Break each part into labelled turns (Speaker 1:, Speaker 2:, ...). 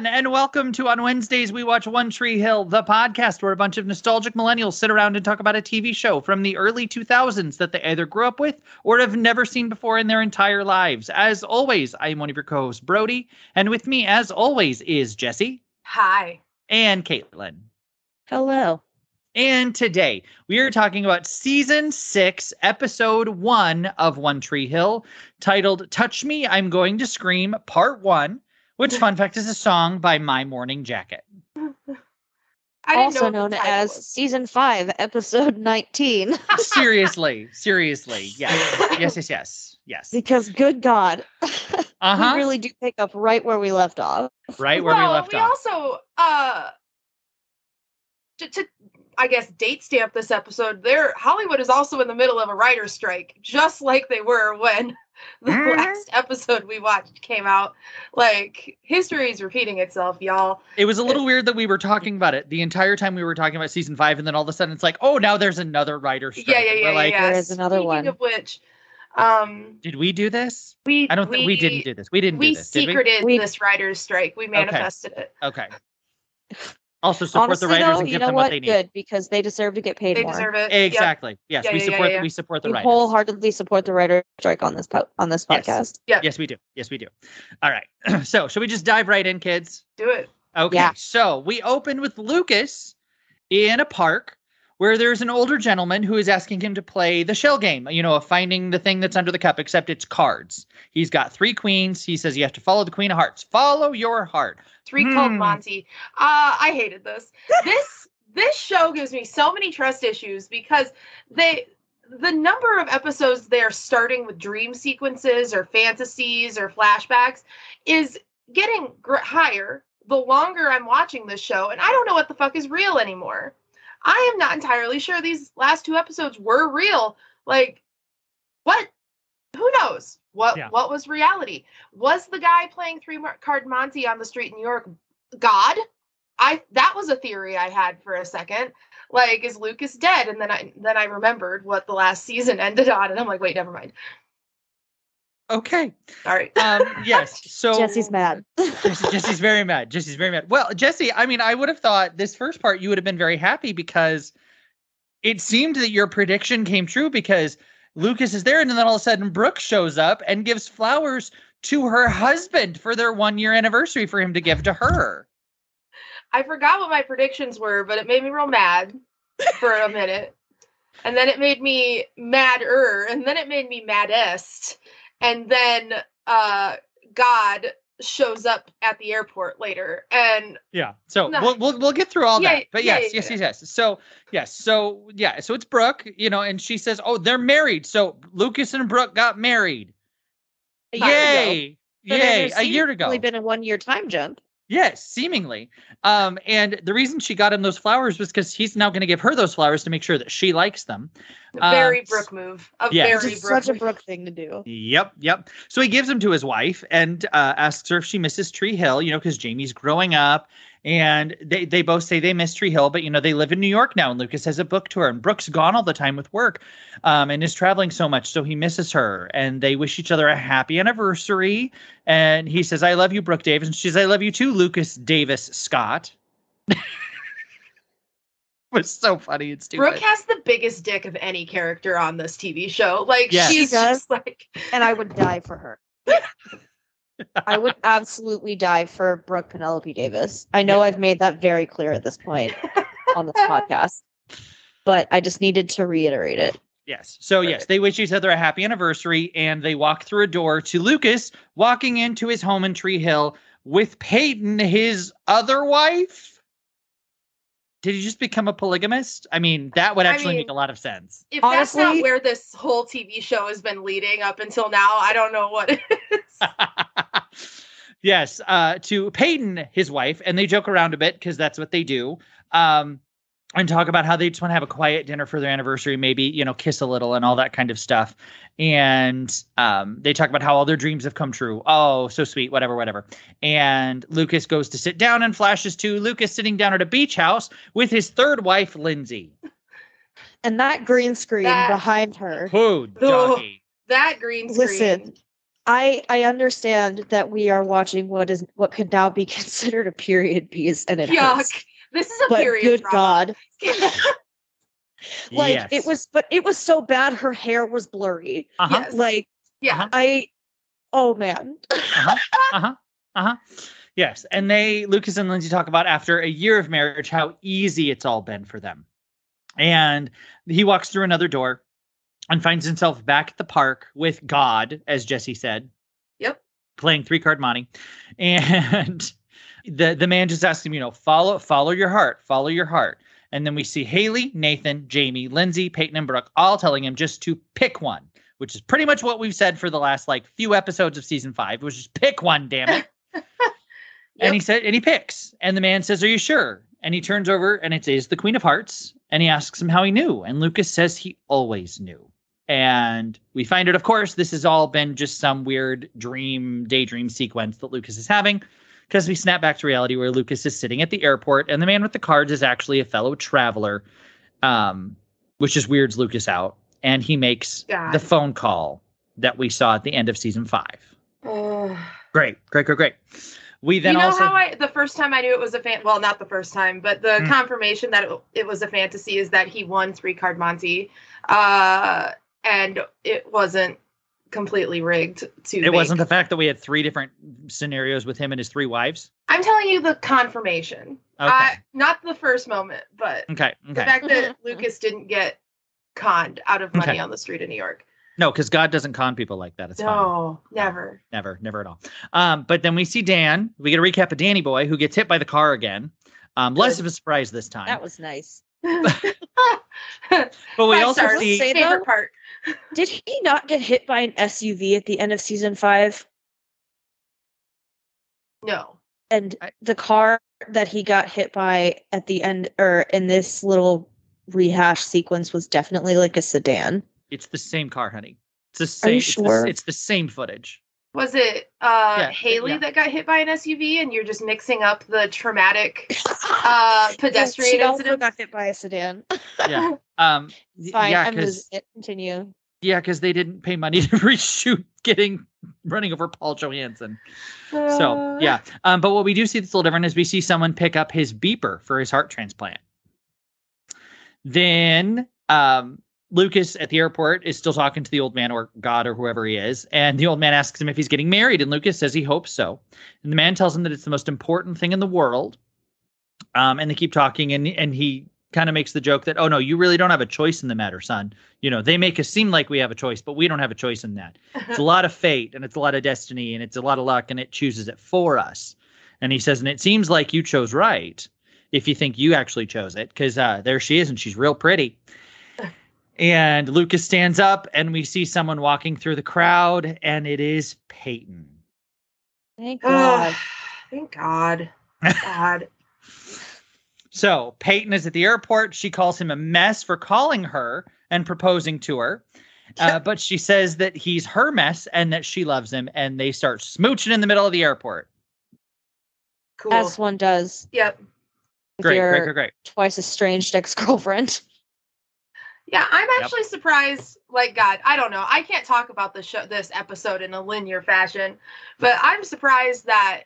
Speaker 1: Hello, everyone, and welcome to On Wednesdays We Watch One Tree Hill, the podcast where a bunch of nostalgic millennials sit around and talk about a TV show from the early 2000s that they either grew up with or have never seen before in their entire lives. As always, I am one of your co hosts, Brody, and with me, as always, is Jessi
Speaker 2: Hi.
Speaker 1: and Caitlin.
Speaker 3: Hello.
Speaker 1: And today we are talking about season six, episode one of One Tree Hill, titled Touch Me, I'm Going to Scream, part one, which, fun fact, is a song by My Morning Jacket.
Speaker 2: I
Speaker 3: Also
Speaker 2: know
Speaker 3: known as
Speaker 2: was.
Speaker 3: season five, episode 19.
Speaker 1: seriously, seriously. Yes, yes, yes, yes, yes.
Speaker 3: because good God,
Speaker 1: Uh huh.
Speaker 3: we really do pick up right where we left off.
Speaker 1: right where
Speaker 2: well,
Speaker 1: we left
Speaker 2: we
Speaker 1: off.
Speaker 2: also uh to, to I guess date stamp this episode. There Hollywood is also in the middle of a writer's strike, just like they were when the
Speaker 1: Mhm.
Speaker 2: last episode we watched came out. Like history is repeating itself, y'all.
Speaker 1: It was a little weird that we were talking about it the entire time we were talking about season five, and then all of a sudden it's like, oh, now there's another writer strike.
Speaker 2: Yeah, yeah,
Speaker 1: And
Speaker 2: yeah,
Speaker 1: like,
Speaker 2: yeah.
Speaker 3: There is another
Speaker 2: Speaking
Speaker 3: one.
Speaker 2: of which, um
Speaker 1: Did we do this?
Speaker 2: we
Speaker 1: I don't think we didn't do this. We didn't
Speaker 2: we
Speaker 1: do this. Did we?
Speaker 2: secreted
Speaker 3: We-
Speaker 2: this writer's strike. We manifested it.
Speaker 1: Okay. Also support
Speaker 3: Honestly,
Speaker 1: the writers
Speaker 3: though,
Speaker 1: and
Speaker 3: you know
Speaker 1: them
Speaker 3: what?
Speaker 1: what they need.
Speaker 3: Good, because they deserve to get paid
Speaker 2: They
Speaker 3: more.
Speaker 2: deserve it. Yep.
Speaker 1: Exactly. Yes,
Speaker 2: Yeah,
Speaker 1: we
Speaker 2: yeah, yeah,
Speaker 1: support
Speaker 2: yeah.
Speaker 1: we support the
Speaker 3: we
Speaker 1: writers.
Speaker 3: wholeheartedly support the writer strike on this po- on this
Speaker 1: Yes.
Speaker 3: podcast.
Speaker 1: Yes, we do. Yes, we do. All right. so, should we just dive right in, kids?
Speaker 2: Do it.
Speaker 1: Okay.
Speaker 3: Yeah.
Speaker 1: So we open with Lucas in a park where there's an older gentleman who is asking him to play the shell game, you know, of finding the thing that's under the cup, except it's cards. He's got three queens. He says you have to follow the queen of hearts. Follow your heart.
Speaker 2: Three called
Speaker 1: Hmm.
Speaker 2: Monty. Uh, I hated this. This this show gives me so many trust issues because they the number of episodes they're starting with dream sequences or fantasies or flashbacks is getting gr- higher the longer I'm watching this show, and I don't know what the fuck is real anymore. I am not entirely sure these last two episodes were real. Like, what? Who knows? What
Speaker 1: Yeah.
Speaker 2: what was reality? Was the guy playing three card Monty on the street in New York God? I that was a theory I had for a second. Like, is Lucas dead? And then I then I remembered what the last season ended on, and I'm like, wait, never mind.
Speaker 1: Okay.
Speaker 2: All right.
Speaker 1: Um, yes. So
Speaker 3: Jessi's mad.
Speaker 1: Jessi, Jessi's very mad. Jessi's very mad. Well, Jessi, I mean, I would have thought this first part you would have been very happy because it seemed that your prediction came true because Lucas is there, and then all of a sudden Brooke shows up and gives flowers to her husband for their one year anniversary for him to give to her.
Speaker 2: I forgot what my predictions were, but it made me real mad for a minute. And then it made me madder, and then it made me maddest. And then uh God shows up at the airport later. And
Speaker 1: Yeah. So
Speaker 2: No.
Speaker 1: we'll, we'll we'll get through all
Speaker 2: Yeah,
Speaker 1: that. But
Speaker 2: yeah,
Speaker 1: yes,
Speaker 2: yeah,
Speaker 1: yes,
Speaker 2: yeah.
Speaker 1: yes, yes. So yes, so yeah, so it's Brooke, you know, and she says, "Oh, they're married." So Lucas and Brooke got married.
Speaker 3: A year ago.
Speaker 1: Yay! Yay! A year ago.
Speaker 3: Only been a one year time jump.
Speaker 1: Yes, seemingly. Um, and the reason she got him those flowers was because he's now going to give her those flowers to make sure that she likes them.
Speaker 2: a very
Speaker 1: Uh,
Speaker 2: Brooke move. A
Speaker 1: yeah.
Speaker 2: very
Speaker 3: Which is
Speaker 2: Brooke
Speaker 3: such a
Speaker 2: move.
Speaker 3: Brooke thing to do.
Speaker 1: Yep, yep. So he gives them to his wife and uh, asks her if she misses Tree Hill, you know, because Jamie's growing up. And they, they both say they miss Tree Hill, but, you know, they live in New York now. And Lucas has a book tour, and Brooke's gone all the time with work um, and is traveling so much. So he misses her. And they wish each other a happy anniversary. And he says, I love you, Brooke Davis. And she says, I love you too, Lucas Davis Scott. was so funny and stupid.
Speaker 2: Brooke has the biggest dick of any character on this TV show. Like
Speaker 1: Yes.
Speaker 2: she's
Speaker 3: She does.
Speaker 2: just like
Speaker 3: And I would die for her. I would absolutely die for Brooke Penelope Davis. I know I've made that very clear at this point on this podcast, but I just needed to reiterate it.
Speaker 1: Yes. So yes, they wish each other a happy anniversary, and they walk through a door to Lucas walking into his home in Tree Hill with Peyton, his other wife. Did he just become a polygamist? I mean, that would
Speaker 2: I
Speaker 1: actually make a lot of sense.
Speaker 2: if that's not
Speaker 3: Honestly-
Speaker 2: where this whole TV show has been leading up until now, I don't know what it is.
Speaker 1: yes, uh, to Peyton, his wife, and they joke around a bit because that's what they do. Um, and talk about how they just want to have a quiet dinner for their anniversary, maybe, you know, kiss a little and all that kind of stuff. And um, they talk about how all their dreams have come true. Oh, so sweet, whatever, whatever. And Lucas goes to sit down and flashes to Lucas sitting down at a beach house with his third wife, Lindsay.
Speaker 3: And that green screen
Speaker 2: That-
Speaker 3: behind her.
Speaker 1: Who,
Speaker 2: Oh.
Speaker 1: doggy?
Speaker 2: that green screen.
Speaker 3: Listen, I I understand that we are watching what is what could now be considered a period piece, and it
Speaker 2: Yuck.
Speaker 3: hurts.
Speaker 2: This is a
Speaker 3: But
Speaker 2: period.
Speaker 3: good
Speaker 2: drama.
Speaker 3: God, like
Speaker 1: Yes.
Speaker 3: it was, but it was so bad. Her hair was blurry.
Speaker 1: Uh-huh.
Speaker 2: Yes.
Speaker 3: Like
Speaker 2: Yeah.
Speaker 1: Uh-huh.
Speaker 3: I, oh man,
Speaker 1: uh-huh, uh-huh, uh-huh. Yes, and they Lucas and Lindsay talk about after a year of marriage how easy it's all been for them. And he walks through another door and finds himself back at the park with God, as Jessi said,
Speaker 2: Yep.
Speaker 1: playing three card Monty. And the the man just asks him, you know, follow follow your heart, follow your heart. And then we see Haley, Nathan, Jamie, Lindsay, Peyton, and Brooke all telling him just to pick one, which is pretty much what we've said for the last like few episodes of season five. It was just pick one, damn it. And he said, and he picks, and the man says, "Are you sure?" And he turns over, and it is the Queen of Hearts, and he asks him how he knew, and Lucas says he always knew. And we find out, of course, this has all been just some weird dream, daydream sequence that Lucas is having, because we snap back to reality where Lucas is sitting at the airport, and the man with the cards is actually a fellow traveler, um, which just weirds Lucas out, and he makes
Speaker 2: God.
Speaker 1: the phone call that we saw at the end of season five. Great, great, great, great. We then
Speaker 2: you know
Speaker 1: also
Speaker 2: how I the first time I knew it was a fan well not the first time but the
Speaker 1: Mm.
Speaker 2: confirmation that it, it was a fantasy is that he won three card Monty uh and it wasn't completely rigged to
Speaker 1: It
Speaker 2: make-
Speaker 1: wasn't the fact that we had three different scenarios with him and his three wives.
Speaker 2: I'm telling you the confirmation
Speaker 1: Okay.
Speaker 2: uh, not the first moment but
Speaker 1: okay.
Speaker 2: the fact that Lucas didn't get conned out of money
Speaker 1: Okay.
Speaker 2: on the street of New York
Speaker 1: No, because God doesn't con people like that. It's fine.
Speaker 2: no never
Speaker 1: Never, never at all. Um, but then we see Dan. We get a recap of Danny Boy, who gets hit by the car again. Um, less of a surprise this time.
Speaker 3: that was nice.
Speaker 1: but we
Speaker 2: Five
Speaker 1: also
Speaker 2: stars.
Speaker 1: see
Speaker 3: Say
Speaker 2: favorite part
Speaker 3: Did he not get hit by an SUV at the end of season five?
Speaker 2: no
Speaker 3: And
Speaker 1: I-
Speaker 3: the car that he got hit by at the end, or in this little rehash sequence, was definitely like a sedan.
Speaker 1: it's the same car, honey. It's the same.
Speaker 3: Are you
Speaker 1: it's, the,
Speaker 3: sure?
Speaker 1: it's the same footage.
Speaker 2: Was it uh
Speaker 1: Yeah,
Speaker 2: Haley
Speaker 1: yeah.
Speaker 2: that got hit by an SUV and you're just mixing up the traumatic uh pedestrian
Speaker 3: she also got hit by a sedan.
Speaker 1: Yeah. Um.
Speaker 3: Fine,
Speaker 1: yeah,
Speaker 3: I'm
Speaker 1: because
Speaker 3: losing it. Continue.
Speaker 1: yeah, because they didn't pay money to reshoot getting running over Paul Johansson. So
Speaker 2: Uh,
Speaker 1: yeah. Um, but what we do see that's a little different is we see someone pick up his beeper for his heart transplant. Then um, Lucas at the airport is still talking to the old man or God or whoever he is, and the old man asks him if he's getting married, and Lucas says he hopes so. And the man tells him that it's the most important thing in the world. Um, and they keep talking, and and he kind of makes the joke that, oh no, you really don't have a choice in the matter, son. You know, they make us seem like we have a choice, but we don't have a choice in that it's a lot of fate and it's a lot of destiny and it's a lot of luck and it chooses it for us. And he says, and it seems like you chose right if you think you actually chose it, because uh, there she is and she's real pretty. And Lucas stands up and we see someone walking through the crowd and it is Peyton.
Speaker 3: Thank God.
Speaker 2: thank God. God.
Speaker 1: So Peyton is at the airport. She calls him a mess for calling her and proposing to her. Uh, but she says that he's her mess and that she loves him. And they start smooching in the middle of the airport.
Speaker 2: Cool.
Speaker 3: As one does.
Speaker 2: yep.
Speaker 3: With
Speaker 1: Great, great, great, great.
Speaker 3: twice estranged ex girlfriend.
Speaker 2: Yeah, I'm
Speaker 1: Yep.
Speaker 2: actually surprised. Like God, I don't know. I can't talk about the show, this episode in a linear fashion, but I'm surprised that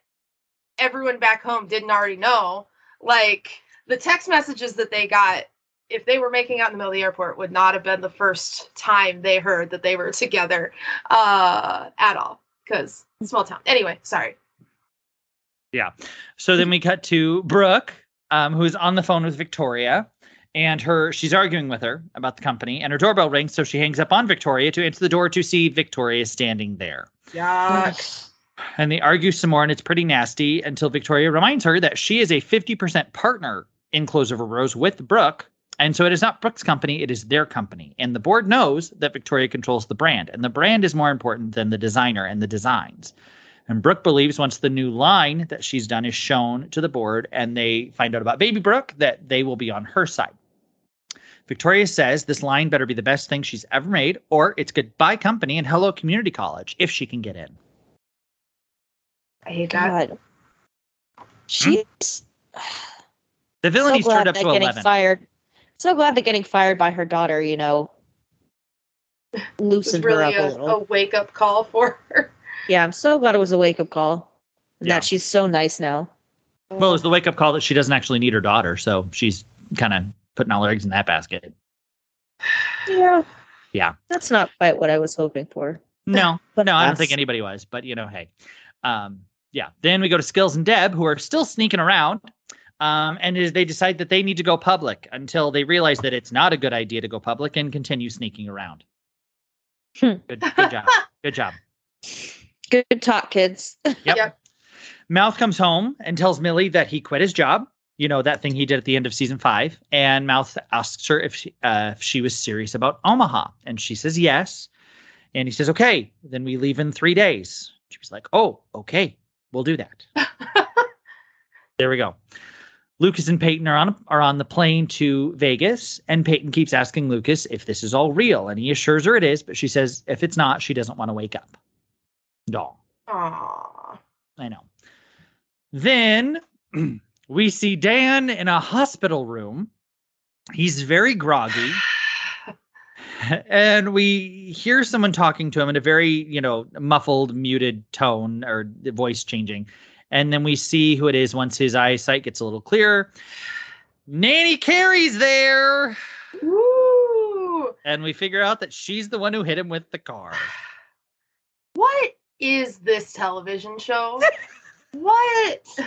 Speaker 2: everyone back home didn't already know. Like the text messages that they got, if they were making out in the middle of the airport, would not have been the first time they heard that they were together uh, at all. Because small town. Anyway, sorry. Yeah.
Speaker 1: So then we cut to Brooke, um, who's on the phone with Victoria, and her she's arguing with her about the company, and her doorbell rings, so she hangs up on Victoria to answer the door to see Victoria standing there.
Speaker 2: Yuck.
Speaker 1: And they argue some more, and it's pretty nasty until Victoria reminds her that she is a 50% partner in Clothes Over Bros with Brooke. And so it is not Brooke's company, it is their company. And the board knows that Victoria controls the brand, and the brand is more important than the designer and the designs. And Brooke believes once the new line that she's done is shown to the board and they find out about Baby Brooke, that they will be on her side. Victoria says this line better be the best thing she's ever made, or it's goodbye company and hello community college if she can get in.
Speaker 2: I hate that.
Speaker 3: God. She's hmm?
Speaker 1: The
Speaker 3: so
Speaker 1: villain's
Speaker 3: glad
Speaker 1: turned up
Speaker 3: that
Speaker 1: to
Speaker 3: getting
Speaker 1: 11.
Speaker 3: fired. So glad that getting fired by her daughter, you know,
Speaker 2: It was
Speaker 3: loosened her
Speaker 2: really
Speaker 3: up a
Speaker 2: a,
Speaker 3: little.
Speaker 2: a wake up call for her.
Speaker 3: Yeah, I'm so glad it was a wake up call.
Speaker 1: Yeah.
Speaker 3: that she's so nice now.
Speaker 1: Well, it was the wake up call that she doesn't actually need her daughter, so she's kind of putting all her eggs in that basket.
Speaker 3: Yeah.
Speaker 1: Yeah.
Speaker 3: That's not quite what I was hoping for.
Speaker 1: No,
Speaker 3: But
Speaker 1: no, I don't think anybody was, but you know, hey. Um, yeah. Then we go to Skills and Deb, who are still sneaking around. Um, and is they decide that they need to go public until they realize that it's not a good idea to go public and continue sneaking around.
Speaker 3: Hmm.
Speaker 1: Good, good job. Good job.
Speaker 3: Good talk, kids.
Speaker 1: Yep.
Speaker 2: Yep.
Speaker 1: Mouth comes home and tells Millie that he quit his job. You know that thing he did at the end of season five. And Mouth asks her if she, uh, if she was serious about Omaha, and she says yes. And he says, "Okay, then we leave in three days." She was like, "Oh, okay, we'll do that." there we go. Lucas and Peyton are on are on the plane to Vegas, and Peyton keeps asking Lucas if this is all real, and he assures her it is, but she says if it's not, she doesn't want to wake up. Doll.
Speaker 2: Aw.
Speaker 1: I know. Then we see Dan in a hospital room. He's very groggy. And we hear someone talking to him in a very, you know, muffled, muted tone or voice changing. And then we see who it is once his eyesight gets a little clearer. Nanny Carrie's there.
Speaker 2: Ooh.
Speaker 1: And we figure out that she's the one who hit him with the car.
Speaker 2: What is this television show? what?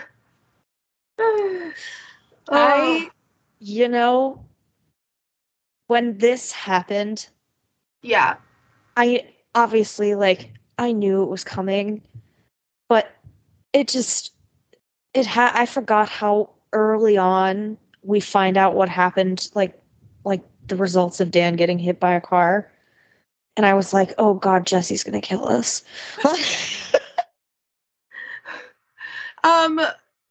Speaker 3: I,
Speaker 2: Oh,
Speaker 3: you know, when this happened,
Speaker 2: yeah.
Speaker 3: I obviously like I knew it was coming, but it just it had I forgot how early on we find out what happened like like the results of Dan getting hit by a car. And I was like, "Oh god, Jessi's going to kill us."
Speaker 2: Um,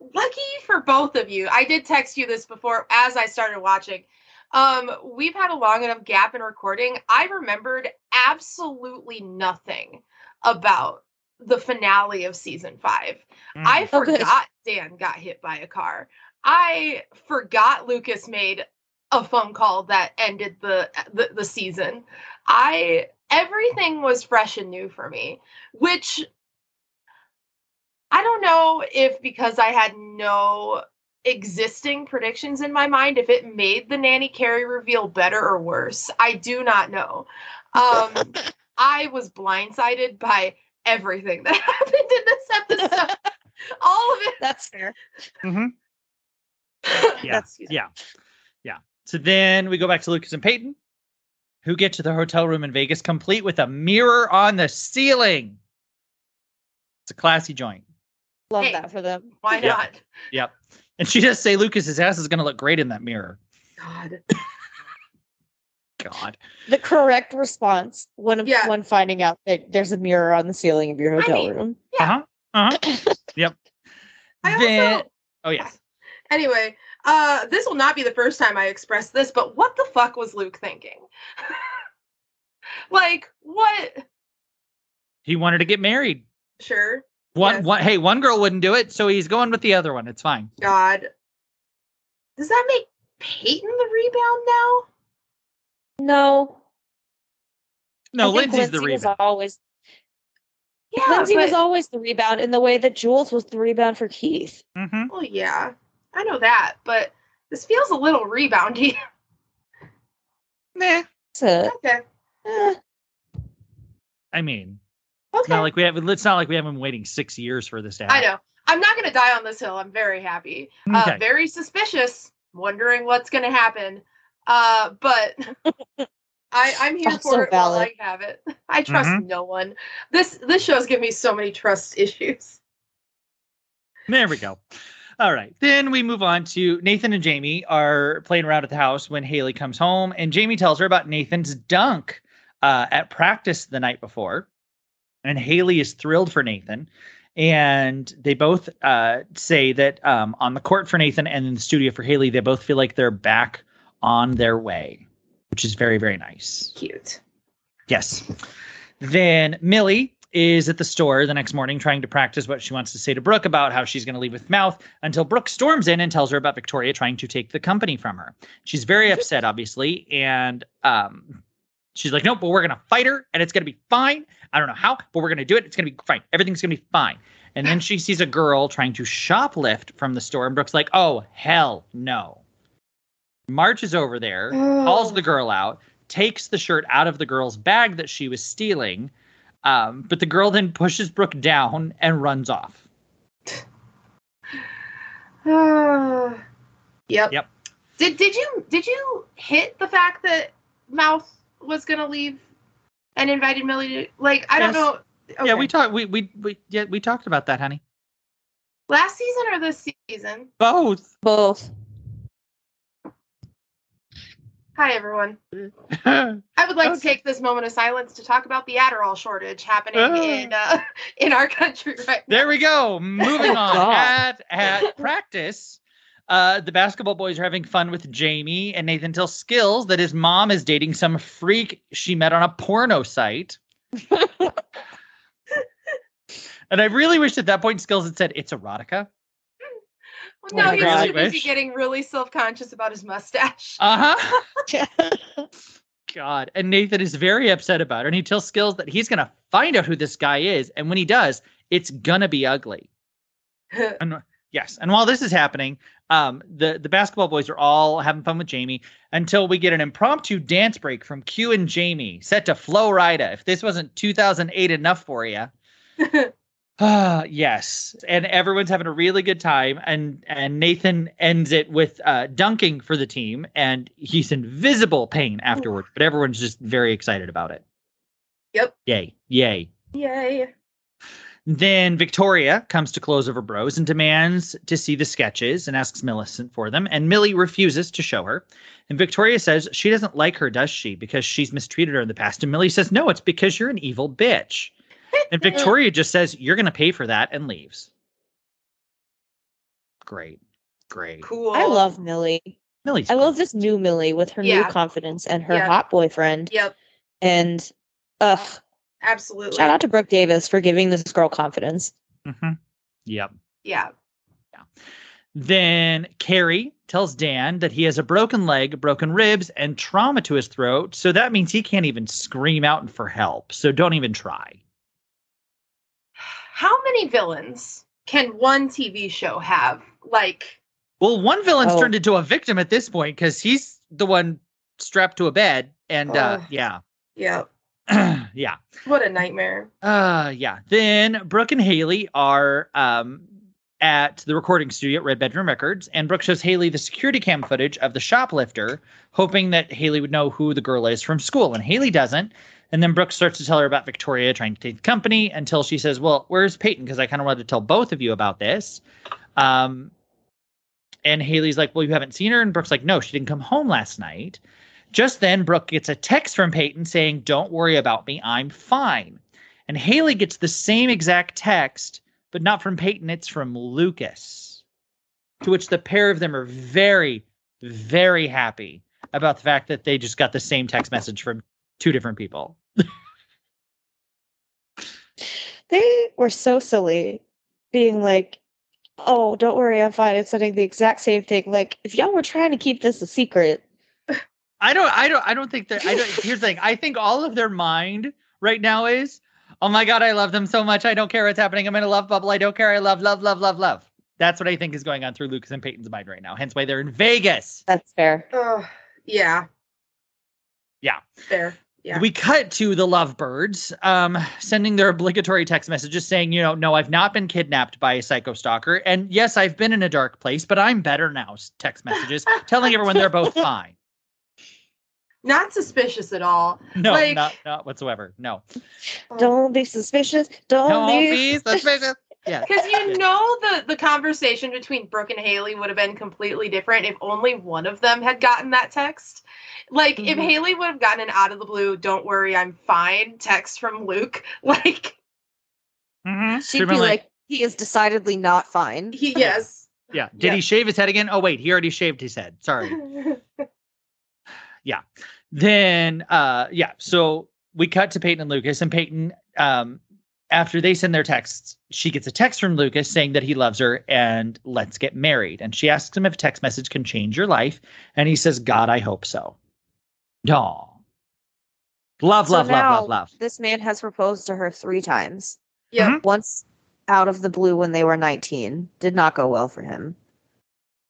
Speaker 2: lucky for both of you. I did text you this before as I started watching. Um, we've had a long enough gap in recording. I remembered absolutely nothing about the finale of season five. I
Speaker 3: Oh, good.
Speaker 2: forgot Dan got hit by a car. I forgot Lucas made a phone call that ended the, the the season. I everything was fresh and new for me, which I don't know if because I had no existing predictions in my mind if it made the nanny carrie reveal better or worse. I do not know. Um I was blindsided by everything that happened in this episode. All of it.
Speaker 3: That's fair.
Speaker 1: Mhm. Yeah.
Speaker 2: That's
Speaker 1: Yeah. Yeah. So then we go back to Lucas and Peyton, who get to the hotel room in Vegas complete with a mirror on the ceiling. It's a classy joint.
Speaker 3: Love
Speaker 2: Hey.
Speaker 3: that for them.
Speaker 2: why
Speaker 1: Yeah.
Speaker 2: not?
Speaker 1: Yep. And she does say Lucas's ass is going to look great in that mirror.
Speaker 2: God.
Speaker 1: God.
Speaker 3: The correct response when
Speaker 2: Yeah.
Speaker 3: when finding out that there's a mirror on the ceiling of your hotel
Speaker 2: mean,
Speaker 3: room.
Speaker 2: Yeah.
Speaker 1: Uh huh. Uh huh. yep.
Speaker 2: I
Speaker 1: Then,
Speaker 2: also
Speaker 1: oh yes.
Speaker 2: anyway, uh this will not be the first time I express this, but what the fuck was Luke thinking? like, what
Speaker 1: He wanted to get married.
Speaker 2: sure.
Speaker 1: One,
Speaker 2: Yes.
Speaker 1: one. Hey, one girl wouldn't do it, so he's going with the other one. It's fine.
Speaker 2: God. Does that make Peyton the rebound now?
Speaker 3: No,
Speaker 1: No,
Speaker 3: I think
Speaker 1: Lindsay's the
Speaker 3: Lindsay was
Speaker 1: rebound.
Speaker 3: always
Speaker 2: Yeah,
Speaker 3: Lindsay was always the rebound in the way that Jules was the rebound for Keith.
Speaker 1: Mm-hmm.
Speaker 2: Well, yeah, I know that, but this feels a little reboundy.
Speaker 1: Nah.
Speaker 3: So,
Speaker 2: okay.
Speaker 3: eh,
Speaker 1: I mean, it's not like we have. It's not like we have been waiting six years for this to happen.
Speaker 2: I know. I'm not going to die on this hill. I'm very happy. Uh, very suspicious, wondering what's going to happen. Uh, but I, I'm here
Speaker 3: Also
Speaker 2: for it while I have it. I trust
Speaker 1: Mhm.
Speaker 2: no one. This this show's given me so many trust issues.
Speaker 1: There we go. All right. Then we move on to Nathan and Jamie are playing around at the house when Haley comes home, and Jamie tells her about Nathan's dunk uh, at practice the night before. And Haley is thrilled for Nathan. And they both uh, say that um, on the court for Nathan and in the studio for Haley, they both feel like they're back on their way, which is very, very nice.
Speaker 2: Cute.
Speaker 1: Yes. Then Millie is at the store the next morning trying to practice what she wants to say to Brooke about how she's going to leave with mouth until Brooke storms in and tells her about Victoria trying to take the company from her. She's very upset, obviously, and um, She's like, nope, but we're gonna fight her and it's gonna be fine. I don't know how, but we're gonna do it. It's gonna be fine. Everything's gonna be fine. And then she sees a girl trying to shoplift from the store, and Brooke's like, oh hell no. Marches over there, calls the girl out, takes the shirt out of the girl's bag that she was stealing. Um, but the girl then pushes Brooke down and runs off.
Speaker 2: yep.
Speaker 1: Yep.
Speaker 2: Did did you did you hit the fact that Mouth was gonna leave and invited Millie to like I don't
Speaker 1: Yes.
Speaker 2: know.
Speaker 1: Yeah, we talked. We we we yeah we talked about that, honey.
Speaker 2: last season or this season.
Speaker 1: Both.
Speaker 3: Both.
Speaker 2: Hi everyone. I would like to take this moment of silence to talk about the Adderall shortage happening
Speaker 1: Oh.
Speaker 2: in uh, in our country right
Speaker 1: we go. Moving on. At at practice, uh, the basketball boys are having fun with Jamie, and Nathan tells Skills that his mom is dating some freak she met on a porno site. and I really wish at that point Skills had said it's erotica.
Speaker 2: Well, no, he's too busy getting really self-conscious about his mustache.
Speaker 1: Uh huh. God. And Nathan is very upset about it. And he tells Skills that he's going to find out who this guy is. And when he does, it's going to be ugly. And yes. And while this is happening, um, the, the basketball boys are all having fun with Jamie until we get an impromptu dance break from Q and Jamie set to Flo Rida. If this wasn't 2008 enough for you. Ah, yes. And everyone's having a really good time. And and Nathan ends it with uh, dunking for the team, and he's in visible pain afterwards. But everyone's just very excited about it.
Speaker 2: Yep.
Speaker 1: Yay. Yay.
Speaker 2: Yay.
Speaker 1: Then Victoria comes to Clothes Over Bros and demands to see the sketches and asks Millicent for them. And Millie refuses to show her. And Victoria says she doesn't like her, does she? Because she's mistreated her in the past. And Millie says, no, it's because you're an evil bitch. And Victoria just says, you're going to pay for that and leaves. Great. Great.
Speaker 2: Cool.
Speaker 3: I love Millie.
Speaker 1: Millie's
Speaker 3: I love this new Millie with her
Speaker 2: Yeah.
Speaker 3: new confidence and her
Speaker 2: Yeah.
Speaker 3: hot boyfriend.
Speaker 2: Yep.
Speaker 3: And ugh,
Speaker 2: Absolutely.
Speaker 3: shout out to Brooke Davis for giving this girl confidence.
Speaker 1: Mhm. Yep. Yeah.
Speaker 2: Yeah.
Speaker 1: Then Carrie tells Dan that he has a broken leg, broken ribs, and trauma to his throat. So that means he can't even scream out for help. So don't even try.
Speaker 2: How many villains can one TV show have? Like,
Speaker 1: Well, one villain's
Speaker 3: Oh.
Speaker 1: turned into a victim at this point because he's the one strapped to a bed. And uh,
Speaker 2: Oh.
Speaker 1: yeah.
Speaker 2: yeah,
Speaker 1: yeah.
Speaker 2: what a nightmare.
Speaker 1: Uh yeah. Then Brooke and Haley are um at the recording studio at Red Bedroom Records, and Brooke shows Haley the security cam footage of the shoplifter, hoping that Haley would know who the girl is from school. And Haley doesn't. And then Brooke starts to tell her about Victoria trying to take the company until she says, Well, where's Peyton? Because I kind of wanted to tell both of you about this. Um and Haley's like, Well, you haven't seen her. And Brooke's like, No, she didn't come home last night. Just then, Brooke gets a text from Peyton saying, Don't worry about me. I'm fine. And Haley gets the same exact text, but not from Peyton. It's from Lucas. To which the pair of them are very, very happy about the fact that they just got the same text message from two different people.
Speaker 3: They were so silly, being like, "Oh, don't worry, I'm fine." And sending the exact same thing. Like, if y'all were trying to keep this a secret,
Speaker 1: I don't, I don't, I don't think that. I don't, here's the thing. I think all of their mind right now is, oh my god, I love them so much. I don't care what's happening. I'm in a love bubble. I don't care. I love, love, love, love, love. That's what I think is going on through Lucas and Peyton's mind right now. Hence why they're in Vegas.
Speaker 3: that's fair.
Speaker 2: Oh, yeah.
Speaker 1: Yeah.
Speaker 2: Fair. Yeah.
Speaker 1: We cut to the lovebirds um, sending their obligatory text messages saying, you know, no, I've not been kidnapped by a psycho stalker. And yes, I've been in a dark place, but I'm better now. Text messages telling everyone they're both fine.
Speaker 2: Not suspicious at all.
Speaker 1: No,
Speaker 2: Like-
Speaker 1: not, not whatsoever. No.
Speaker 3: Don't be suspicious. Don't,
Speaker 1: Don't
Speaker 3: be,
Speaker 1: be suspicious. Yeah.
Speaker 2: Because you know the the conversation between Brooke and Haley would have been completely different if only one of them had gotten that text. Like if
Speaker 3: Mhm.
Speaker 2: Haley would have gotten an out of the blue, "Don't worry, I'm fine" text from Luke, like
Speaker 1: Mhm.
Speaker 3: She'd
Speaker 1: Should've
Speaker 3: be
Speaker 1: been
Speaker 3: like, "He is decidedly not fine."
Speaker 2: he yes.
Speaker 1: yeah. Did he shave his head again? Oh, wait, he already shaved his head. Sorry. Then uh yeah so we cut to peyton and lucas and peyton um after they send their texts she gets a text from lucas saying that he loves her and let's get married and she asks him if a text message can change your life and he says god i hope so Aw. Love,
Speaker 3: So
Speaker 1: love, love,
Speaker 3: now
Speaker 1: love, love.
Speaker 3: This man has proposed to her three times.
Speaker 2: Yeah.
Speaker 1: Mhm.
Speaker 3: Once out of the blue when they were 19. Did not go well for him.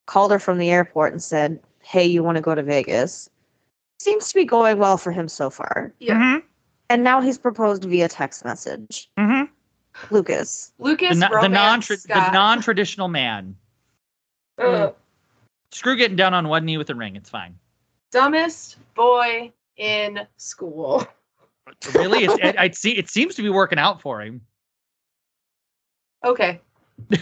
Speaker 3: Called her from the airport and said, Hey, you want to go to Vegas? Seems to be going well for him so far.
Speaker 2: Yeah.
Speaker 1: Mhm,
Speaker 3: And now he's proposed via text message.
Speaker 1: mhm.
Speaker 3: Lucas.
Speaker 2: Lucas,
Speaker 1: The, no- the non the
Speaker 2: non
Speaker 1: traditional man.
Speaker 2: Ugh.
Speaker 1: Screw getting down on one knee with a ring. It's fine.
Speaker 2: dumbest boy in school.
Speaker 1: Really, it's, it, I see. It seems to be working out for him.
Speaker 2: Okay.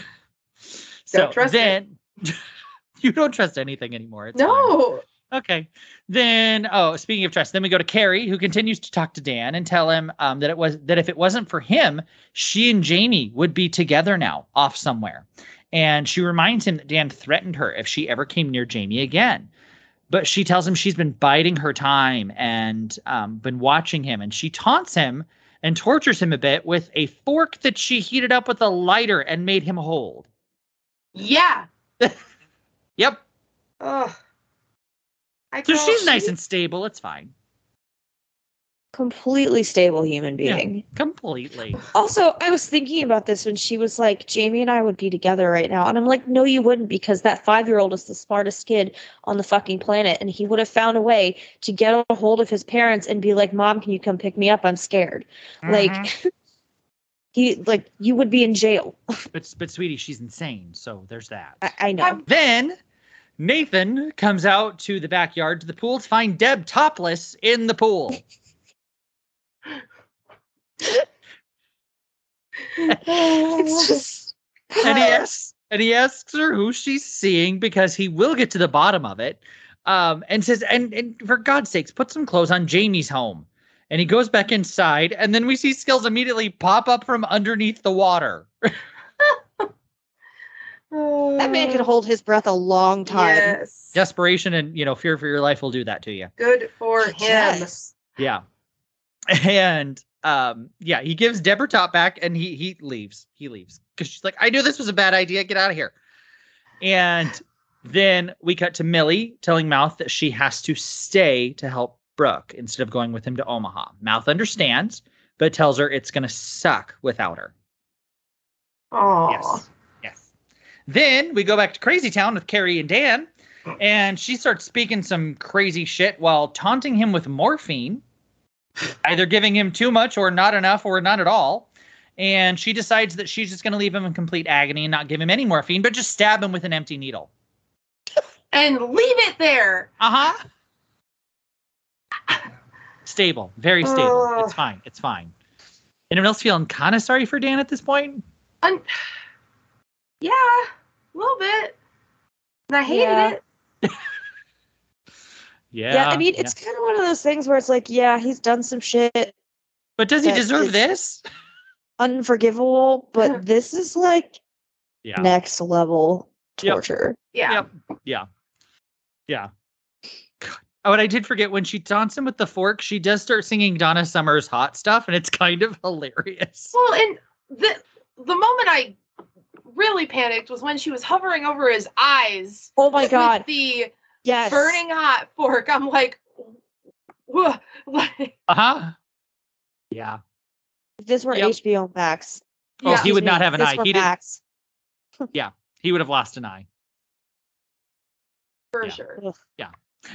Speaker 1: So
Speaker 2: Don't trust it.
Speaker 1: then you don't trust anything anymore. It's fine. Okay. Then, oh, speaking of trust, then we go to Carrie, who continues to talk to Dan and tell him um, that it was that if it wasn't for him, she and Jamie would be together now, off somewhere. And she reminds him that Dan threatened her if she ever came near Jamie again. But she tells him she's been biding her time and um, been watching him, and she taunts him and tortures him a bit with a fork that she heated up with a lighter and made him hold.
Speaker 2: Yeah.
Speaker 1: Yep.
Speaker 2: Ugh. I
Speaker 1: So she's nice and stable. It's fine.
Speaker 3: Completely stable human being. Yeah.
Speaker 1: Completely.
Speaker 3: Also, I was thinking about this when she was like, Jamie and I would be together right now. And I'm like, no, you wouldn't, because that five year old is the smartest kid on the fucking planet. And he would have found a way to get a hold of his parents and be like, Mom, can you come pick me up? I'm scared.
Speaker 1: Mhm.
Speaker 3: Like, he, like, you would be in jail.
Speaker 1: But but sweetie, she's insane. So there's that.
Speaker 3: I, I know.
Speaker 2: I'm-
Speaker 1: then Nathan comes out to the backyard to the pool to find Deb topless in the pool.
Speaker 3: it's just.
Speaker 1: and he asks and he asks her who she's seeing because he will get to the bottom of it. Um, and says, and, and for God's sakes, put some clothes on Jamie's home. And he goes back inside, and then we see Skills immediately pop up from underneath the water.
Speaker 3: That man can hold his breath a long time.
Speaker 2: Yes.
Speaker 1: Desperation and you know fear for your life will do that to you.
Speaker 2: Good for him.
Speaker 3: Yes.
Speaker 1: Yeah. And um, yeah, he gives Deborah top back and he he leaves. He leaves. Because she's like, I knew this was a bad idea. Get out of here. And then we cut to Millie telling Mouth that she has to stay to help Brooke instead of going with him to Omaha. Mouth understands, but tells her it's gonna suck without her.
Speaker 2: Aw.
Speaker 1: Yes. Yes. Then we go back to Crazy Town with Carrie and Dan, and she starts speaking some crazy shit while taunting him with morphine, either giving him too much or not enough or not at all. And she decides that she's just going to leave him in complete agony and not give him any morphine, but just stab him with an empty needle.
Speaker 2: And leave it there.
Speaker 1: Uh huh. Stable, very stable.
Speaker 2: Ugh.
Speaker 1: It's fine. It's fine. Anyone else feeling kind of sorry for Dan at this point?
Speaker 2: Un- yeah, a little bit. And I hated
Speaker 3: Yeah.
Speaker 2: it.
Speaker 1: Yeah.
Speaker 3: Yeah, I mean, it's kind of one of those things where it's like, yeah, he's done some shit
Speaker 1: But does he deserve this?
Speaker 3: unforgivable, but this is like
Speaker 1: Yeah.
Speaker 3: next level
Speaker 1: Yep.
Speaker 3: torture.
Speaker 2: Yeah.
Speaker 1: Yep. Yeah. Yeah. God. Oh, and I did forget when she taunts him with the fork, she does start singing Donna Summer's hot stuff, and it's kind of hilarious.
Speaker 2: Well, and the the moment I really panicked was when she was hovering over his eyes
Speaker 3: Oh my
Speaker 2: with
Speaker 3: god.
Speaker 2: the
Speaker 3: Yes.
Speaker 2: burning hot fork. I'm like, wha-
Speaker 1: Uh-huh. Yeah.
Speaker 3: If this were
Speaker 1: Yep.
Speaker 3: HBO Max.
Speaker 1: Oh,
Speaker 2: yeah.
Speaker 1: he would not have an
Speaker 3: this
Speaker 1: eye.
Speaker 3: were
Speaker 1: He did-
Speaker 3: Max.
Speaker 1: He would have lost an eye.
Speaker 2: for
Speaker 1: Yeah.
Speaker 2: sure.
Speaker 3: Ugh.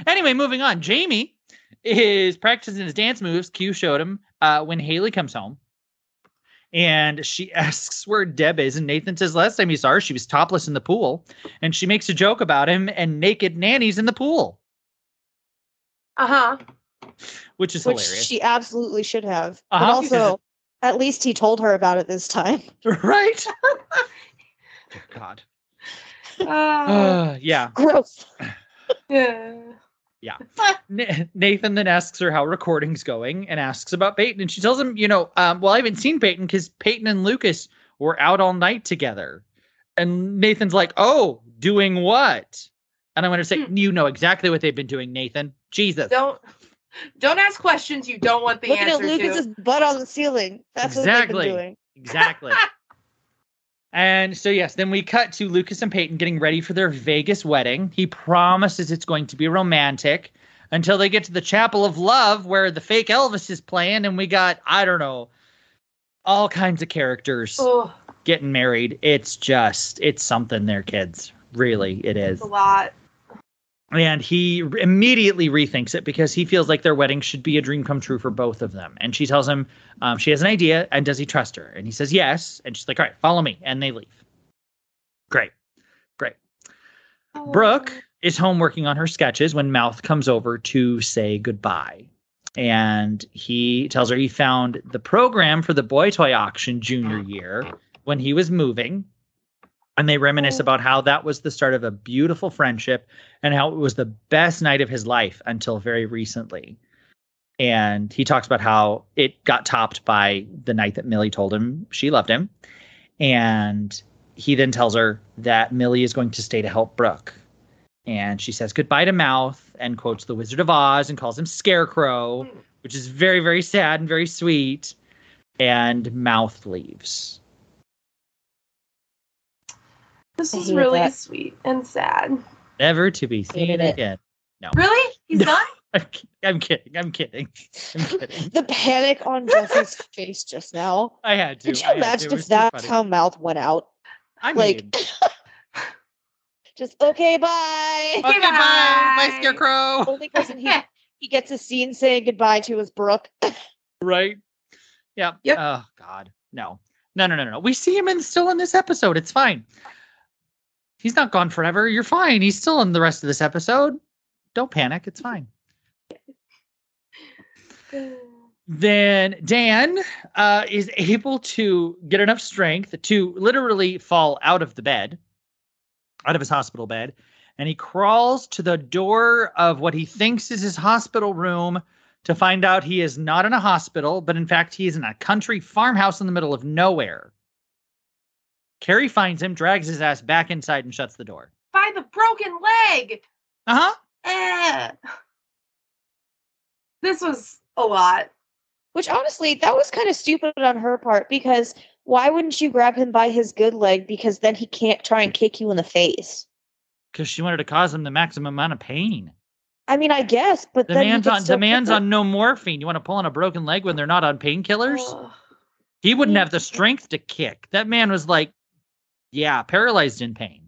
Speaker 1: Anyway, moving on. Jamie is practicing his dance moves. Q showed him uh, when Haley comes home. And she asks where Deb is. And Nathan says last time he saw her, she was topless in the pool. And she makes a joke about him and naked nannies in the pool,
Speaker 2: Uh huh.
Speaker 1: which is
Speaker 3: Which
Speaker 1: hilarious.
Speaker 3: she absolutely should have.
Speaker 1: Uh-huh.
Speaker 3: But also, at least he told her about it this time.
Speaker 1: right? Dear God.
Speaker 2: Uh,
Speaker 1: Uh, yeah.
Speaker 3: Gross.
Speaker 2: yeah.
Speaker 1: Na- Nathan then asks her how recording's going and asks about Peyton. And she tells him, you know, um, well, I haven't seen Peyton because Peyton and Lucas were out all night together. And Nathan's like, oh, doing what? And I'm going to say,
Speaker 2: Hmm.
Speaker 1: you know exactly what they've been doing, Nathan. Jesus.
Speaker 2: Don't don't ask questions you don't want the
Speaker 3: Looking at Lucas's
Speaker 2: to.
Speaker 3: butt on the ceiling. That's what
Speaker 1: Exactly.
Speaker 3: they've been doing.
Speaker 1: Exactly. and so, yes, then we cut to Lucas and Peyton getting ready for their Vegas wedding. He promises it's going to be romantic. until they get to the Chapel of Love where the fake Elvis is playing, and we got, I don't know, all kinds of characters
Speaker 2: Oh,
Speaker 1: getting married. It's just, it's something there, kids. Really, it is.
Speaker 2: it's a lot.
Speaker 1: And he immediately rethinks it because he feels like their wedding should be a dream come true for both of them. And she tells him um, she has an idea, and does he trust her? And he says yes. And she's like, all right, follow me. And they leave. Great. Great. Brooke is home working on her sketches when Mouth comes over to say goodbye. And he tells her he found the program for the boy toy auction junior year when he was moving. And they reminisce
Speaker 2: Oh.
Speaker 1: about how that was the start of a beautiful friendship and how it was the best night of his life until very recently. And he talks about how it got topped by the night that Millie told him she loved him. And he then tells her that Millie is going to stay to help Brooke. And she says goodbye to Mouth and quotes The Wizard of Oz and calls him Scarecrow,
Speaker 2: Mm.
Speaker 1: which is very, very sad and very sweet. And Mouth leaves.
Speaker 2: This is really
Speaker 3: that.
Speaker 2: sweet and sad.
Speaker 1: Never to be seen
Speaker 3: Hated it.
Speaker 1: again.
Speaker 2: Really? He's done?
Speaker 1: I'm, I'm kidding. I'm kidding. I'm kidding.
Speaker 3: The panic on Jeffrey's face just now.
Speaker 1: I had to.
Speaker 3: Could you
Speaker 1: had to.
Speaker 3: imagine if that's how Mouth went out?
Speaker 1: I
Speaker 3: like-
Speaker 1: mean,
Speaker 3: Just okay, bye.
Speaker 1: okay, bye, bye,
Speaker 2: Goodbye.
Speaker 1: Scarecrow.
Speaker 3: Only person he he gets a scene saying goodbye to is Brooke.
Speaker 1: right? Yeah.
Speaker 2: Yep.
Speaker 1: Oh God, no, no, no, no, no. We see him in still in this episode. It's fine. He's not gone forever. You're fine. He's still in the rest of this episode. Don't panic. It's fine. Then Dan uh, is able to get enough strength to literally fall out of the bed, out of his hospital bed, and he crawls to the door of what he thinks is his hospital room to find out he is not in a hospital, but in fact, he is in a country farmhouse in the middle of nowhere. Carrie finds him, drags his ass back inside, and shuts the door.
Speaker 2: By the broken leg.
Speaker 1: Uh huh.
Speaker 2: Eh. This was a lot.
Speaker 3: Which honestly, that was kind of stupid on her part because why wouldn't you grab him by his good leg? Because then he can't try and kick you in the face.
Speaker 1: Because she wanted to cause him the maximum amount of pain.
Speaker 3: I mean, I guess, but
Speaker 1: The
Speaker 3: then
Speaker 1: man's on
Speaker 3: still
Speaker 1: the man's on no morphine. You want to pull on a broken leg when they're not on painkillers? He wouldn't have the strength to kick. That man was like, yeah, paralyzed in pain.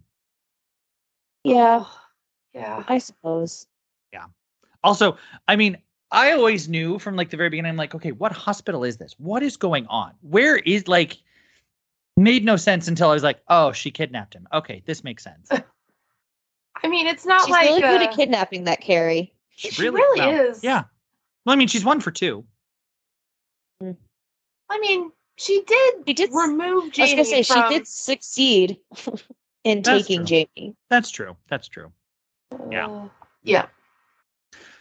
Speaker 3: Yeah,
Speaker 2: Yeah.
Speaker 3: I suppose. Yeah.
Speaker 1: Also, I mean, I always knew from like the very beginning, I'm like, okay, what hospital is this? What is going on? Where is like made no sense until I was like, oh, she kidnapped him. Okay, this makes sense.
Speaker 2: I mean, it's not
Speaker 3: She's
Speaker 2: like
Speaker 3: really good
Speaker 2: uh,
Speaker 3: at kidnapping that Carrie.
Speaker 2: She really is.
Speaker 1: Yeah. Well, I mean, she's one for two.
Speaker 2: I mean, she did.
Speaker 3: She did s-
Speaker 2: remove
Speaker 3: I was gonna say
Speaker 2: from.
Speaker 3: she did succeed in
Speaker 1: That's
Speaker 3: taking
Speaker 1: true.
Speaker 3: Jamie.
Speaker 1: That's true. That's true. yeah.
Speaker 2: Uh, yeah.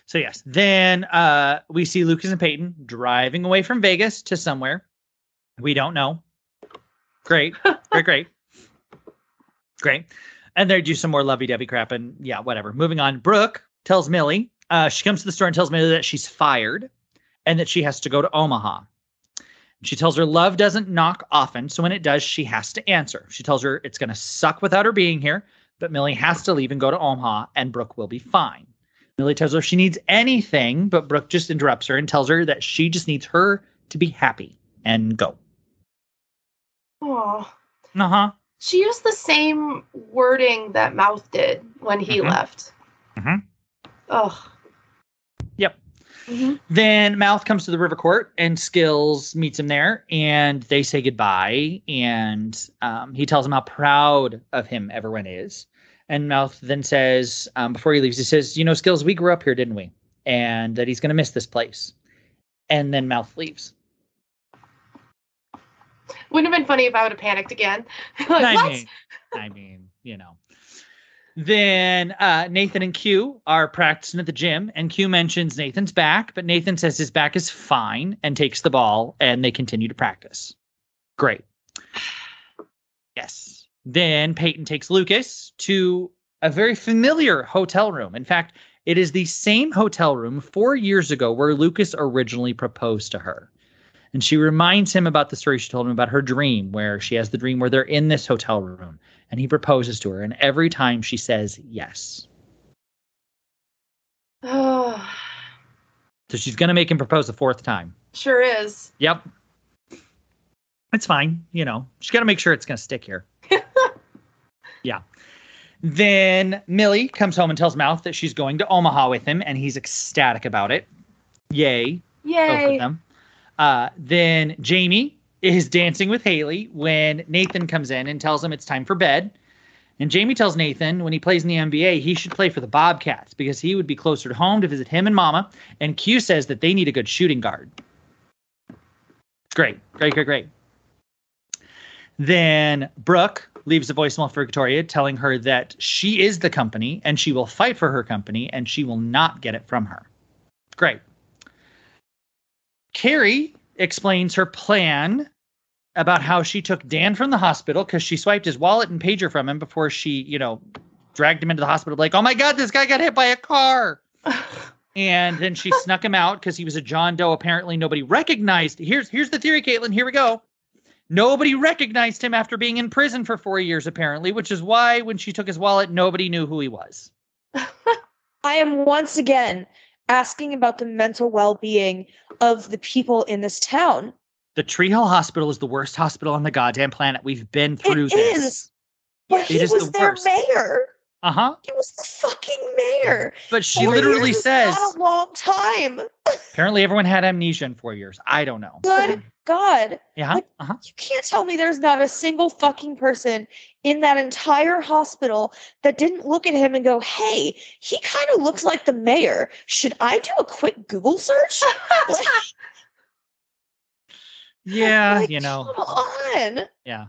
Speaker 1: So yes, then uh we see Lucas and Peyton driving away from Vegas to somewhere. We don't know. Great. great, great. Great. And they do some more lovey-dovey crap and yeah, whatever. Moving on. Brooke tells Millie, uh, she comes to the store and tells Millie that she's fired and that she has to go to Omaha. She tells her love doesn't knock often, so when it does, she has to answer. She tells her it's going to suck without her being here, but Millie has to leave and go to Omaha, and Brooke will be fine. Millie tells her if she needs anything, but Brooke just interrupts her and tells her that she just needs her to be happy and go.
Speaker 2: Oh.
Speaker 1: Uh huh.
Speaker 2: She used the same wording that Mouth did when he
Speaker 1: Mhm.
Speaker 2: left.
Speaker 1: Mhm.
Speaker 2: Ugh. Mhm.
Speaker 1: Then Mouth comes to the river court and Skills meets him there and they say goodbye. And um, he tells him how proud of him everyone is. And Mouth then says, um, before he leaves, he says, You know, Skills, we grew up here, didn't we? And that he's going to miss this place. And then Mouth leaves.
Speaker 2: Wouldn't have been funny if I would have panicked again. like,
Speaker 1: I
Speaker 2: what?
Speaker 1: mean, I mean, you know. Then uh, Nathan and Q are practicing at the gym, and Q mentions Nathan's back, but Nathan says his back is fine and takes the ball, and they continue to practice. Great. Yes. Then Peyton takes Lucas to a very familiar hotel room. In fact, it is the same hotel room four years ago where Lucas originally proposed to her. And she reminds him about the story she told him about her dream, where she has the dream where they're in this hotel room and he proposes to her. And every time she says yes.
Speaker 2: Oh,
Speaker 1: So she's gonna make him propose a fourth time.
Speaker 2: sure is.
Speaker 1: Yep. It's fine, you know. She's gotta make sure it's gonna stick here. yeah. Then Millie comes home and tells Mouth that she's going to Omaha with him, and he's ecstatic about it. Yay.
Speaker 2: Yay.
Speaker 1: both of them. Uh, then Jamie is dancing with Haley when Nathan comes in and tells him it's time for bed. And Jamie tells Nathan when he plays in the NBA, he should play for the Bobcats because he would be closer to home to visit him and Mama. And Q says that they need a good shooting guard. Great, great, great, great. Then Brooke leaves a voicemail for Victoria telling her that she is the company and she will fight for her company and she will not get it from her. Great. Carrie explains her plan about how she took Dan from the hospital because she swiped his wallet and pager from him before she, you know, dragged him into the hospital. Like, oh my God, this guy got hit by a car. And then she snuck him out because he was a John Doe. Apparently, nobody recognized. Here's here's the theory, Caitlin. Here we go. Nobody recognized him after being in prison for four years, apparently, which is why when she took his wallet, nobody knew who he was.
Speaker 3: I am once again asking about the mental well-being of the people in this town.
Speaker 1: The Tree Hill Hospital is the worst hospital on the goddamn planet. We've been through
Speaker 3: It
Speaker 1: this.
Speaker 3: is. But
Speaker 1: It
Speaker 3: he
Speaker 1: is
Speaker 3: was
Speaker 1: the
Speaker 3: their
Speaker 1: worst.
Speaker 3: mayor.
Speaker 1: Uh huh.
Speaker 3: He was the fucking mayor.
Speaker 1: But she
Speaker 3: Four
Speaker 1: literally says,
Speaker 3: not a long time.
Speaker 1: apparently everyone had amnesia in four years. I don't know.
Speaker 3: Good God.
Speaker 1: Yeah.
Speaker 3: Like-
Speaker 1: Uh huh.
Speaker 3: You can't tell me there's not a single fucking person in that entire hospital that didn't look at him and go, hey, he kind of looks like the mayor. Should I do a quick Google search? Like,
Speaker 1: Yeah.
Speaker 3: like,
Speaker 1: you know.
Speaker 3: Come on.
Speaker 1: Yeah.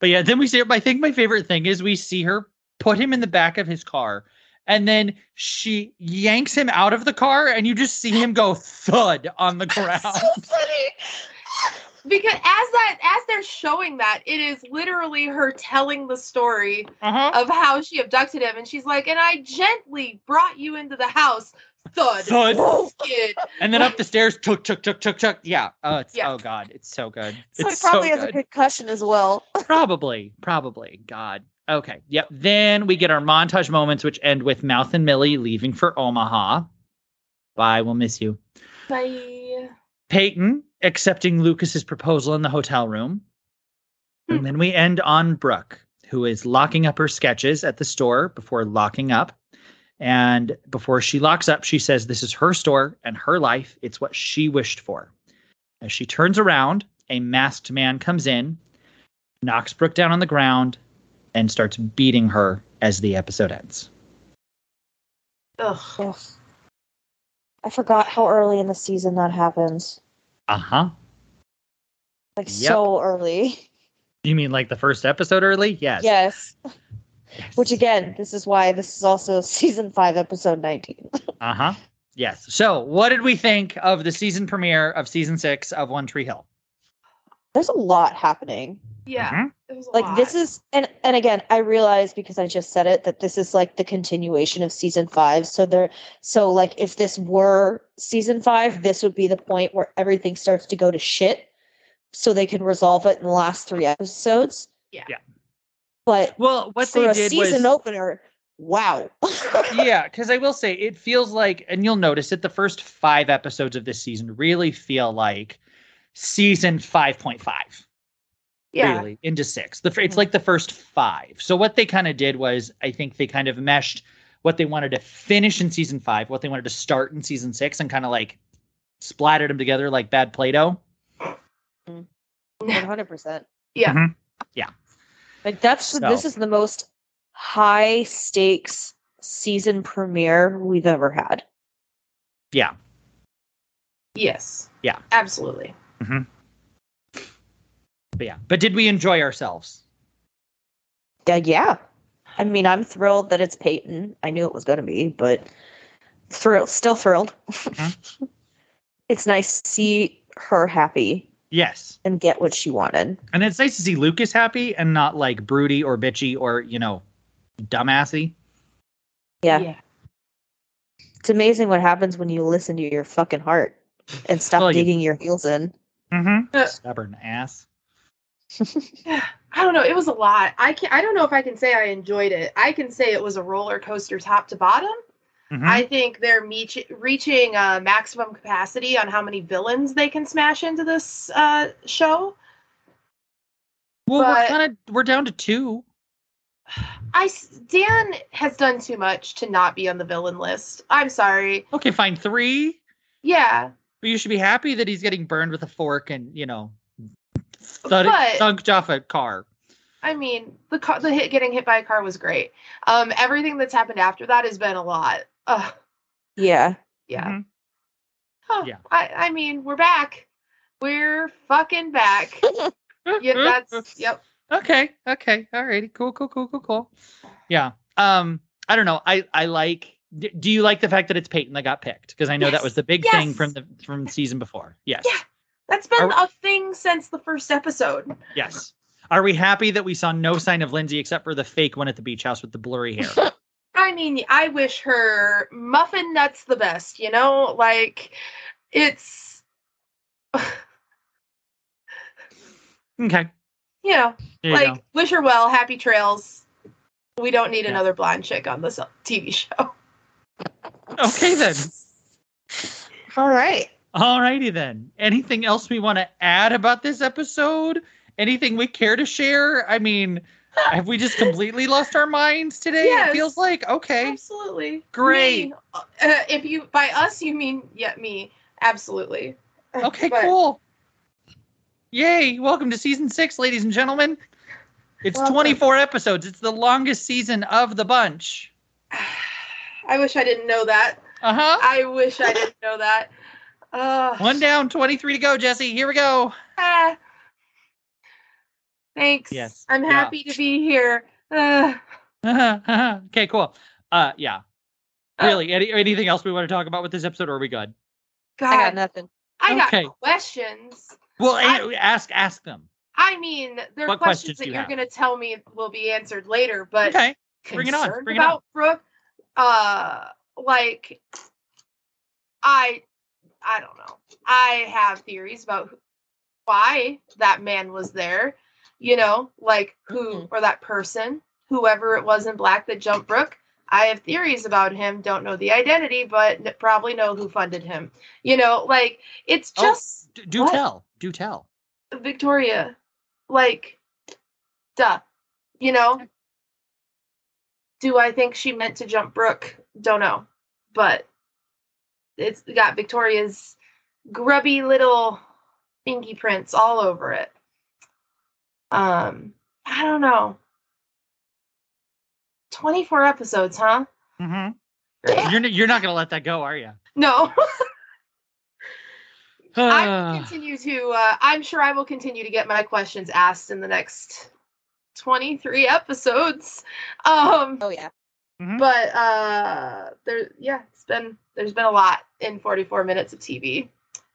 Speaker 1: But yeah, then we see I think my favorite thing is we see her put him in the back of his car and then she yanks him out of the car and you just see him go thud on the ground.
Speaker 3: So funny.
Speaker 2: Because as that as they're showing that, it is literally her telling the story
Speaker 1: Uh-huh.
Speaker 2: of how she abducted him, and she's like, "And I gently brought you into the house." Thud.
Speaker 1: Thud.
Speaker 2: Kid.
Speaker 1: And then up the stairs, tuk tuk tuk tuk tuk. Yeah. Oh, it's
Speaker 2: Yeah.
Speaker 1: oh god, it's so good.
Speaker 3: So
Speaker 1: it's
Speaker 3: he probably
Speaker 1: so
Speaker 3: has a
Speaker 1: good.
Speaker 3: concussion as well.
Speaker 1: Probably, probably. God. Okay. Yep. Then we get our montage moments, which end with Mouth and Millie leaving for Omaha. Bye. We'll miss you.
Speaker 2: Bye.
Speaker 1: Peyton accepting Lucas's proposal in the hotel room.
Speaker 2: Hmm.
Speaker 1: And then we end on Brooke, who is locking up her sketches at the store before locking up. And before she locks up, she says this is her store and her life. It's what she wished for. As she turns around, a masked man comes in, knocks Brooke down on the ground, and starts beating her as the episode ends.
Speaker 2: Ugh.
Speaker 3: Ugh. I forgot how early in the season that happens.
Speaker 1: Uh huh.
Speaker 3: Like
Speaker 1: Yep.
Speaker 3: so early.
Speaker 1: You mean like the first episode early? Yes.
Speaker 3: Yes.
Speaker 1: Yes.
Speaker 3: Which again, this is why this is also season five, episode 19.
Speaker 1: Uh huh. Yes. So, what did we think of the season premiere of season six of One Tree Hill?
Speaker 3: There's a lot happening.
Speaker 2: Yeah.
Speaker 1: Mhm.
Speaker 2: It was a
Speaker 3: Like
Speaker 2: lot.
Speaker 3: this is and and again, I realize because I just said it that this is like the continuation of season five. So there so like if this were season five, this would be the point where everything starts to go to shit. So they can resolve it in the last three episodes.
Speaker 2: Yeah.
Speaker 1: Yeah.
Speaker 3: But
Speaker 1: Well, what
Speaker 3: for
Speaker 1: they
Speaker 3: a
Speaker 1: did
Speaker 3: season
Speaker 1: was
Speaker 3: opener, wow.
Speaker 1: yeah, because I will say it feels like, and you'll notice it, the first five episodes of this season really feel like season five point five.
Speaker 2: yeah.
Speaker 1: Really into six. The it's like the first five. So what they kind of did was, I think they kind of meshed what they wanted to finish in season five, what they wanted to start in season six, and kind of like splattered them together like bad Play-Doh.
Speaker 3: 100%.
Speaker 2: Yeah.
Speaker 1: Mhm.
Speaker 3: Like that's
Speaker 1: So-
Speaker 3: this is the most high stakes season premiere we've ever had.
Speaker 1: Yeah.
Speaker 2: Yes.
Speaker 1: Yeah.
Speaker 2: Absolutely.
Speaker 1: But yeah. But did we enjoy ourselves?
Speaker 3: Yeah, yeah. I mean, I'm thrilled that it's Peyton. I knew it was going to be, but thrilled, still thrilled.
Speaker 1: Mhm.
Speaker 3: it's nice to see her happy
Speaker 1: Yes.
Speaker 3: and get what she wanted.
Speaker 1: And it's nice to see Lucas happy and not like broody or bitchy or, you know, dumbassy.
Speaker 3: Yeah. It's amazing what happens when you listen to your fucking heart and stop
Speaker 1: Well, you-
Speaker 3: digging your heels in.
Speaker 1: Mm-hmm.
Speaker 2: Uh,
Speaker 1: Stubborn ass.
Speaker 2: I don't know. It was a lot. I can not I don't know if I can say I enjoyed it. I can say it was a roller coaster top to bottom.
Speaker 1: Mhm.
Speaker 2: I think they're meech- reaching uh, maximum capacity on how many villains they can smash into this uh, show.
Speaker 1: well, we're kind of we're down to two.
Speaker 2: I Dan has done too much to not be on the villain list. I'm sorry.
Speaker 1: Okay, fine, three.
Speaker 2: Yeah,
Speaker 1: But you should be happy that he's getting burned with a fork and you know, thud-
Speaker 2: But-
Speaker 1: thunked off a car.
Speaker 2: I mean the car, the hit getting hit by a car was great. Um, everything that's happened after that has been a lot. Ugh,
Speaker 3: Yeah.
Speaker 2: yeah.
Speaker 1: Mhm.
Speaker 2: Huh,
Speaker 1: Yeah.
Speaker 2: I, I mean, we're back. We're fucking back. yeah, that's yep.
Speaker 1: Okay. Okay. All righty. Cool. Cool. Cool. Cool. Cool. Yeah. Um. I don't know. I I like. D- Do you like the fact that it's Peyton that got picked? Because I know that was the big thing from the from season before. Yes.
Speaker 2: Yeah. That's been
Speaker 1: Are-
Speaker 2: a thing since the first episode.
Speaker 1: Yes. Are we happy that we saw no sign of Lindsey except for the fake one at the beach house with the blurry hair?
Speaker 2: I mean, I wish her muffin nuts the best, you know? Like it's
Speaker 1: okay.
Speaker 2: Yeah.
Speaker 1: There
Speaker 2: like wish her well, happy trails. We don't need
Speaker 1: Yeah.
Speaker 2: another blonde chick on this TV show.
Speaker 1: Okay then.
Speaker 3: All right.
Speaker 1: All righty then. Anything else we want to add about this episode? Anything we care to share? I mean, have we just completely lost our minds today?
Speaker 2: Yes.
Speaker 1: It feels like okay.
Speaker 2: Absolutely.
Speaker 1: Great.
Speaker 2: Me. Uh, if you by us you mean yeah, me. Absolutely.
Speaker 1: Okay,
Speaker 2: But-
Speaker 1: cool. Yay! Welcome to season six, ladies and gentlemen. It's
Speaker 2: Welcome.
Speaker 1: 24 episodes. It's the longest season of the bunch.
Speaker 2: I wish I didn't know that.
Speaker 1: Uh huh.
Speaker 2: I wish I didn't know that. Uh,
Speaker 1: One down, 23 to go, Jessi. Here we go.
Speaker 2: ah. Thanks.
Speaker 1: Yes.
Speaker 2: I'm
Speaker 1: Yeah.
Speaker 2: happy to be here. Uh,
Speaker 1: okay, cool. Uh, yeah. Really, any, anything else we want to talk about with this episode, or are we good?
Speaker 3: I got nothing.
Speaker 2: I got
Speaker 1: Okay.
Speaker 2: questions.
Speaker 1: Well,
Speaker 2: I-
Speaker 1: ask ask them.
Speaker 2: I mean, there are questions,
Speaker 1: questions
Speaker 2: that
Speaker 1: you
Speaker 2: you're going to tell me will be answered later, but
Speaker 1: Okay. Bring it on,
Speaker 2: concerned
Speaker 1: bring it on.
Speaker 2: Brooke, uh, like, I, I don't know. I have theories about who- why that man was there. You know, like who
Speaker 3: Mhm.
Speaker 2: or that person, whoever it was in black that jumped Brooke. I have theories about him. Don't know the identity, but n- probably know who funded him. You know, like it's
Speaker 1: Oh.
Speaker 2: just
Speaker 1: D- do
Speaker 2: What?
Speaker 1: tell. Do tell.
Speaker 2: Victoria. Like, duh. You know? Do I think she meant to jump Brooke? Don't know. But it's got Victoria's grubby little pinky prints all over it. Um, I don't know. 24 episodes, huh?
Speaker 1: Mm-hmm. You're you're not gonna let that go, are you?
Speaker 2: No. I will continue to uh, I'm sure I will continue to get my questions asked in the next 23 episodes. Um
Speaker 3: Oh yeah.
Speaker 2: but uh there yeah, it's been there's been a lot in 44 minutes of TV.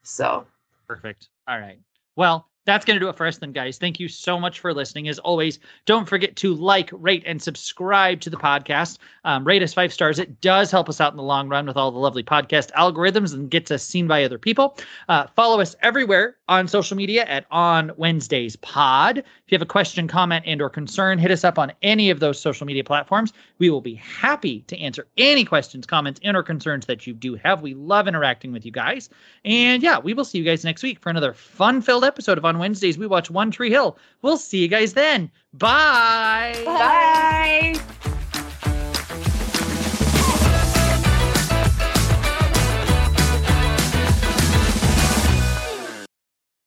Speaker 2: So,
Speaker 1: Perfect. All right. Well, that's going to do it for us then, guys. Thank you so much for listening. As always, don't forget to like, rate, and subscribe to the podcast. Um, rate us five stars. It does help us out in the long run with all the lovely podcast algorithms and gets us seen by other people. Uh, follow us everywhere on social media at On Wednesdays Pod. If you have a question, comment, and or concern, hit us up on any of those social media platforms. We will be happy to answer any questions, comments, and or concerns that you do have. We love interacting with you guys. And yeah, we will see you guys next week for another fun-filled episode of On Wednesdays. We watch One Tree Hill. We'll see you guys then. Bye.
Speaker 2: bye.